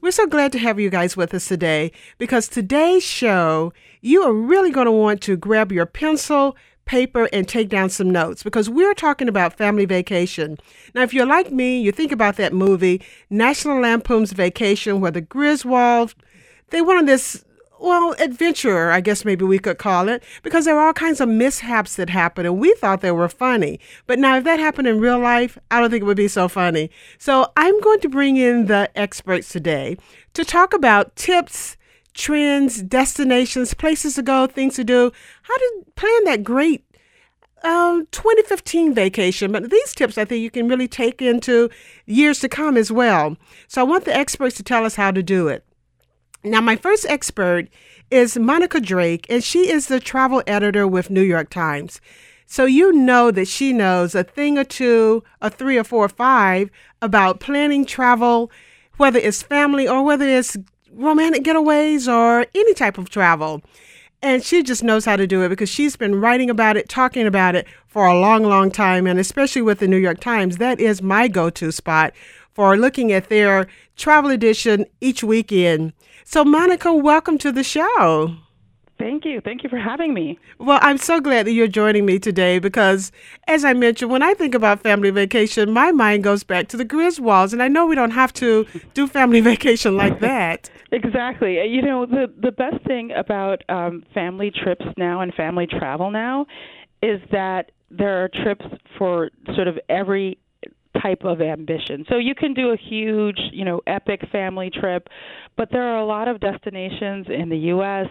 We're so glad to have you guys with us today because today's show, you are really going to want to grab your pencil, paper, and take down some notes because we're talking about family vacation. Now, if you're like me, you think about that movie, National Lampoon's Vacation, where the Griswolds, they went on this well, adventurer, I guess maybe we could call it, because there are all kinds of mishaps that happen, and we thought they were funny. But now, if that happened in real life, I don't think it would be so funny. So, I'm going to bring in the experts today to talk about tips, trends, destinations, places to go, things to do, how to plan that great um, 2015 vacation. But these tips I think you can really take into years to come as well. So, I want the experts to tell us how to do it. Now, my first expert is Monica Drake, and she is the travel editor with New York Times. So you know that she knows a thing or two, a three or four or five about planning travel, whether it's family or whether it's romantic getaways or any type of travel. And she just knows how to do it because she's been writing about it, talking about it for a long, long time. And especially with the New York Times, that is my go to spot for looking at their travel edition each weekend. So, Monica, welcome to the show. Thank you. Thank you for having me. Well, I'm so glad that you're joining me today because, as I mentioned, when I think about family vacation, my mind goes back to the Griswolds, and I know we don't have to do family vacation like that. exactly. You know, the the best thing about um, family trips now and family travel now is that there are trips for sort of every type of ambition. So you can do a huge, you know, epic family trip, but there are a lot of destinations in the U.S.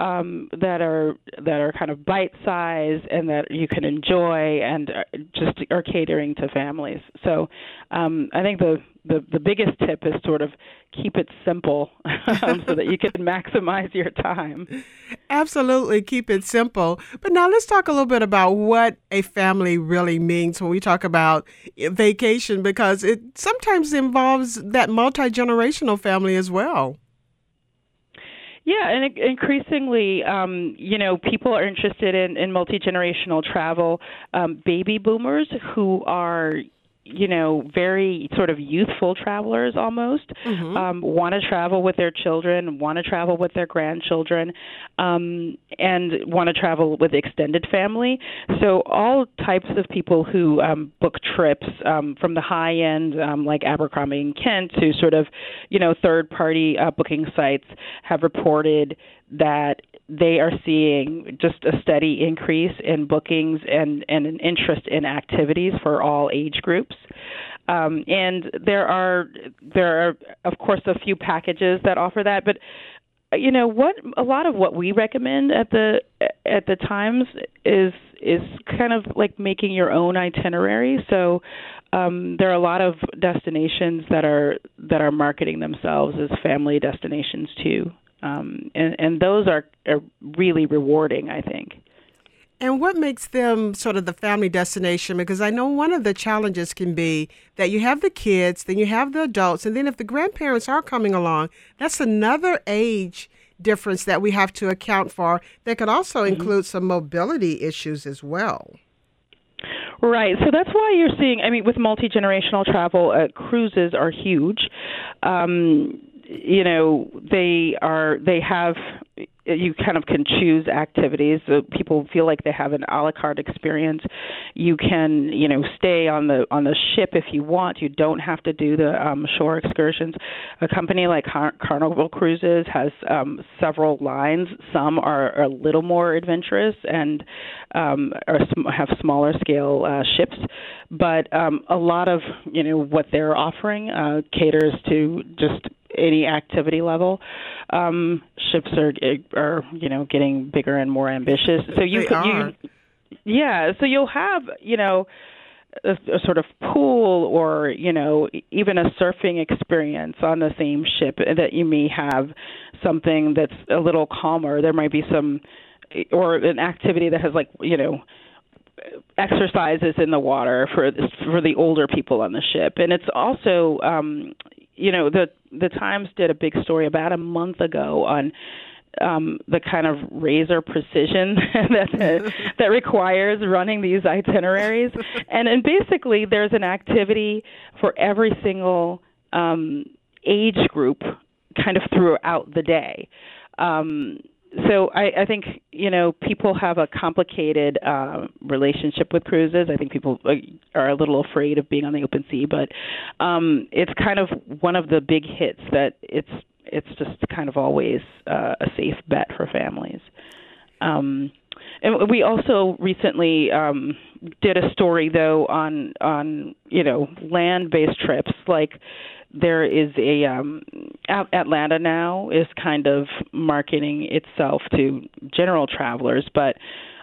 Um, that are that are kind of bite size and that you can enjoy and just are catering to families. So um, I think the the the biggest tip is sort of keep it simple um, so that you can maximize your time. Absolutely, keep it simple. But now let's talk a little bit about what a family really means when we talk about vacation, because it sometimes involves that multi generational family as well. Yeah, and increasingly, um, you know, people are interested in, in multi generational travel. Um, baby boomers who are you know, very sort of youthful travelers almost mm-hmm. um, want to travel with their children, want to travel with their grandchildren, um, and want to travel with extended family. So all types of people who um, book trips um, from the high end, um, like Abercrombie and Kent, to sort of, you know, third party uh, booking sites have reported that they are seeing just a steady increase in bookings and, and an interest in activities for all age groups. Um, and there are there are of course a few packages that offer that, but you know what a lot of what we recommend at the at the times is is kind of like making your own itinerary. So um, there are a lot of destinations that are that are marketing themselves as family destinations too um, and and those are, are really rewarding, I think. And what makes them sort of the family destination? Because I know one of the challenges can be that you have the kids, then you have the adults, and then if the grandparents are coming along, that's another age difference that we have to account for that could also mm-hmm. include some mobility issues as well. Right. So that's why you're seeing, I mean, with multi generational travel, uh, cruises are huge. Um, you know they are they have you kind of can choose activities. So people feel like they have an a la carte experience. You can you know stay on the on the ship if you want. You don't have to do the um, shore excursions. A company like Car- carnival cruises has um, several lines. Some are, are a little more adventurous and um, are have smaller scale uh, ships. But um, a lot of you know what they're offering uh, caters to just any activity level. Um, ships are are you know getting bigger and more ambitious. So you they you yeah. So you'll have you know a, a sort of pool or you know even a surfing experience on the same ship that you may have something that's a little calmer there might be some or an activity that has like you know exercises in the water for for the older people on the ship and it's also um you know the the times did a big story about a month ago on um, the kind of razor precision that that requires running these itineraries, and and basically there's an activity for every single um, age group, kind of throughout the day. Um, so I, I think you know people have a complicated uh, relationship with cruises. I think people uh, are a little afraid of being on the open sea, but um, it's kind of one of the big hits that it's it's just kind of always uh, a safe bet for families. Um, and we also recently um, did a story though on on you know land-based trips like there is a um Atlanta now is kind of marketing itself to general travelers but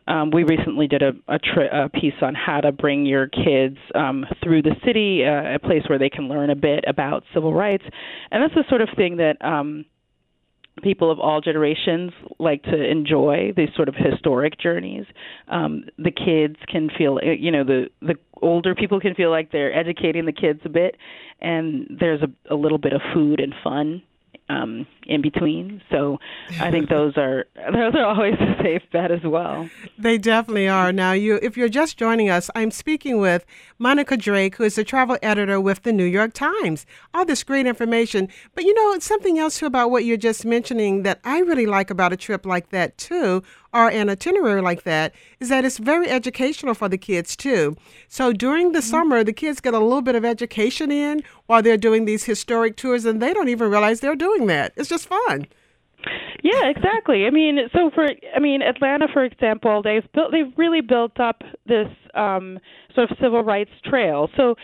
um, we recently did a, a, tri- a piece on how to bring your kids um, through the city, uh, a place where they can learn a bit about civil rights, and that's the sort of thing that um, people of all generations like to enjoy these sort of historic journeys. Um, the kids can feel, uh, you know, the the older people can feel like they're educating the kids a bit, and there's a, a little bit of food and fun um, in between. So I think those are those are always a safe bet as well. They definitely are. Now, you if you're just joining us, I'm speaking with Monica Drake, who is the travel editor with the New York Times. All this great information, but you know, it's something else too about what you're just mentioning that I really like about a trip like that too or an itinerary like that is that it's very educational for the kids too. So during the mm-hmm. summer, the kids get a little bit of education in while they're doing these historic tours, and they don't even realize they're doing that. It's just fun. Yeah, exactly. I mean, so for I mean Atlanta, for example, they've built they've really built up this um, sort of civil rights trail. So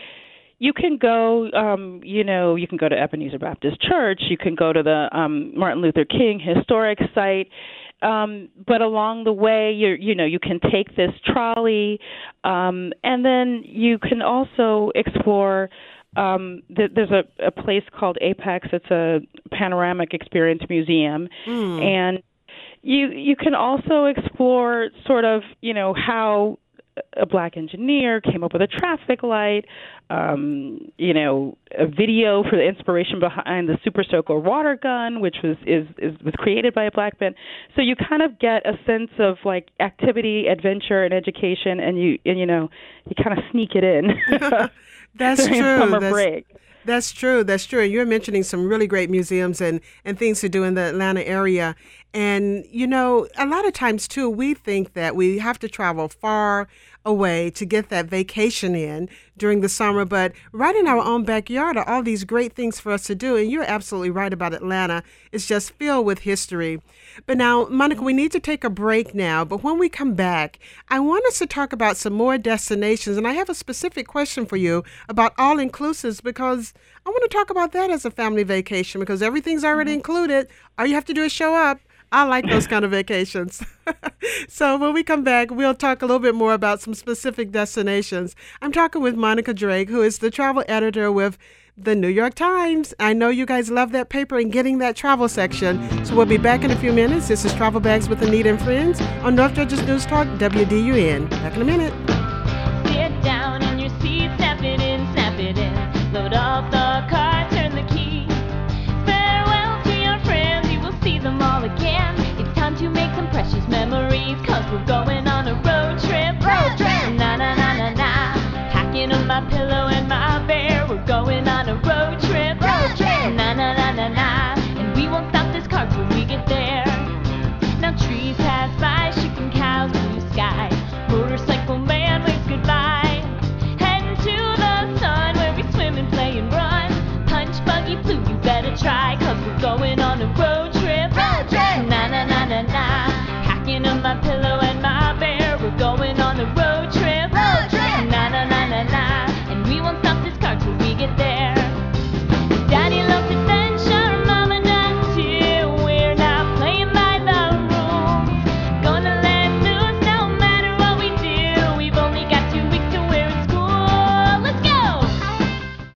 you can go um you know you can go to ebenezer baptist church you can go to the um martin luther king historic site um, but along the way, you you know you can take this trolley, um, and then you can also explore. Um, th- there's a, a place called Apex. It's a panoramic experience museum, mm. and you you can also explore sort of you know how a black engineer came up with a traffic light, um, you know, a video for the inspiration behind the Super Soaker water gun, which was is, is was created by a black man. So you kind of get a sense of like activity, adventure, and education, and you and you know you kind of sneak it in. That's true. Summer That's, break. That's true. That's true. And you're mentioning some really great museums and, and things to do in the Atlanta area. And, you know, a lot of times, too, we think that we have to travel far away to get that vacation in during the summer. But right in our own backyard are all these great things for us to do. And you're absolutely right about Atlanta. It's just filled with history. But now, Monica, we need to take a break now. But when we come back, I want us to talk about some more destinations. And I have a specific question for you about all inclusives because I want to talk about that as a family vacation because everything's already mm-hmm. included. All you have to do is show up. I like those kind of vacations. so when we come back, we'll talk a little bit more about some specific destinations. I'm talking with Monica Drake, who is the travel editor with the New York Times. I know you guys love that paper and getting that travel section. So we'll be back in a few minutes. This is Travel Bags with Anita and Friends on North Georgia's News Talk, WDUN. Back in a minute. My pillow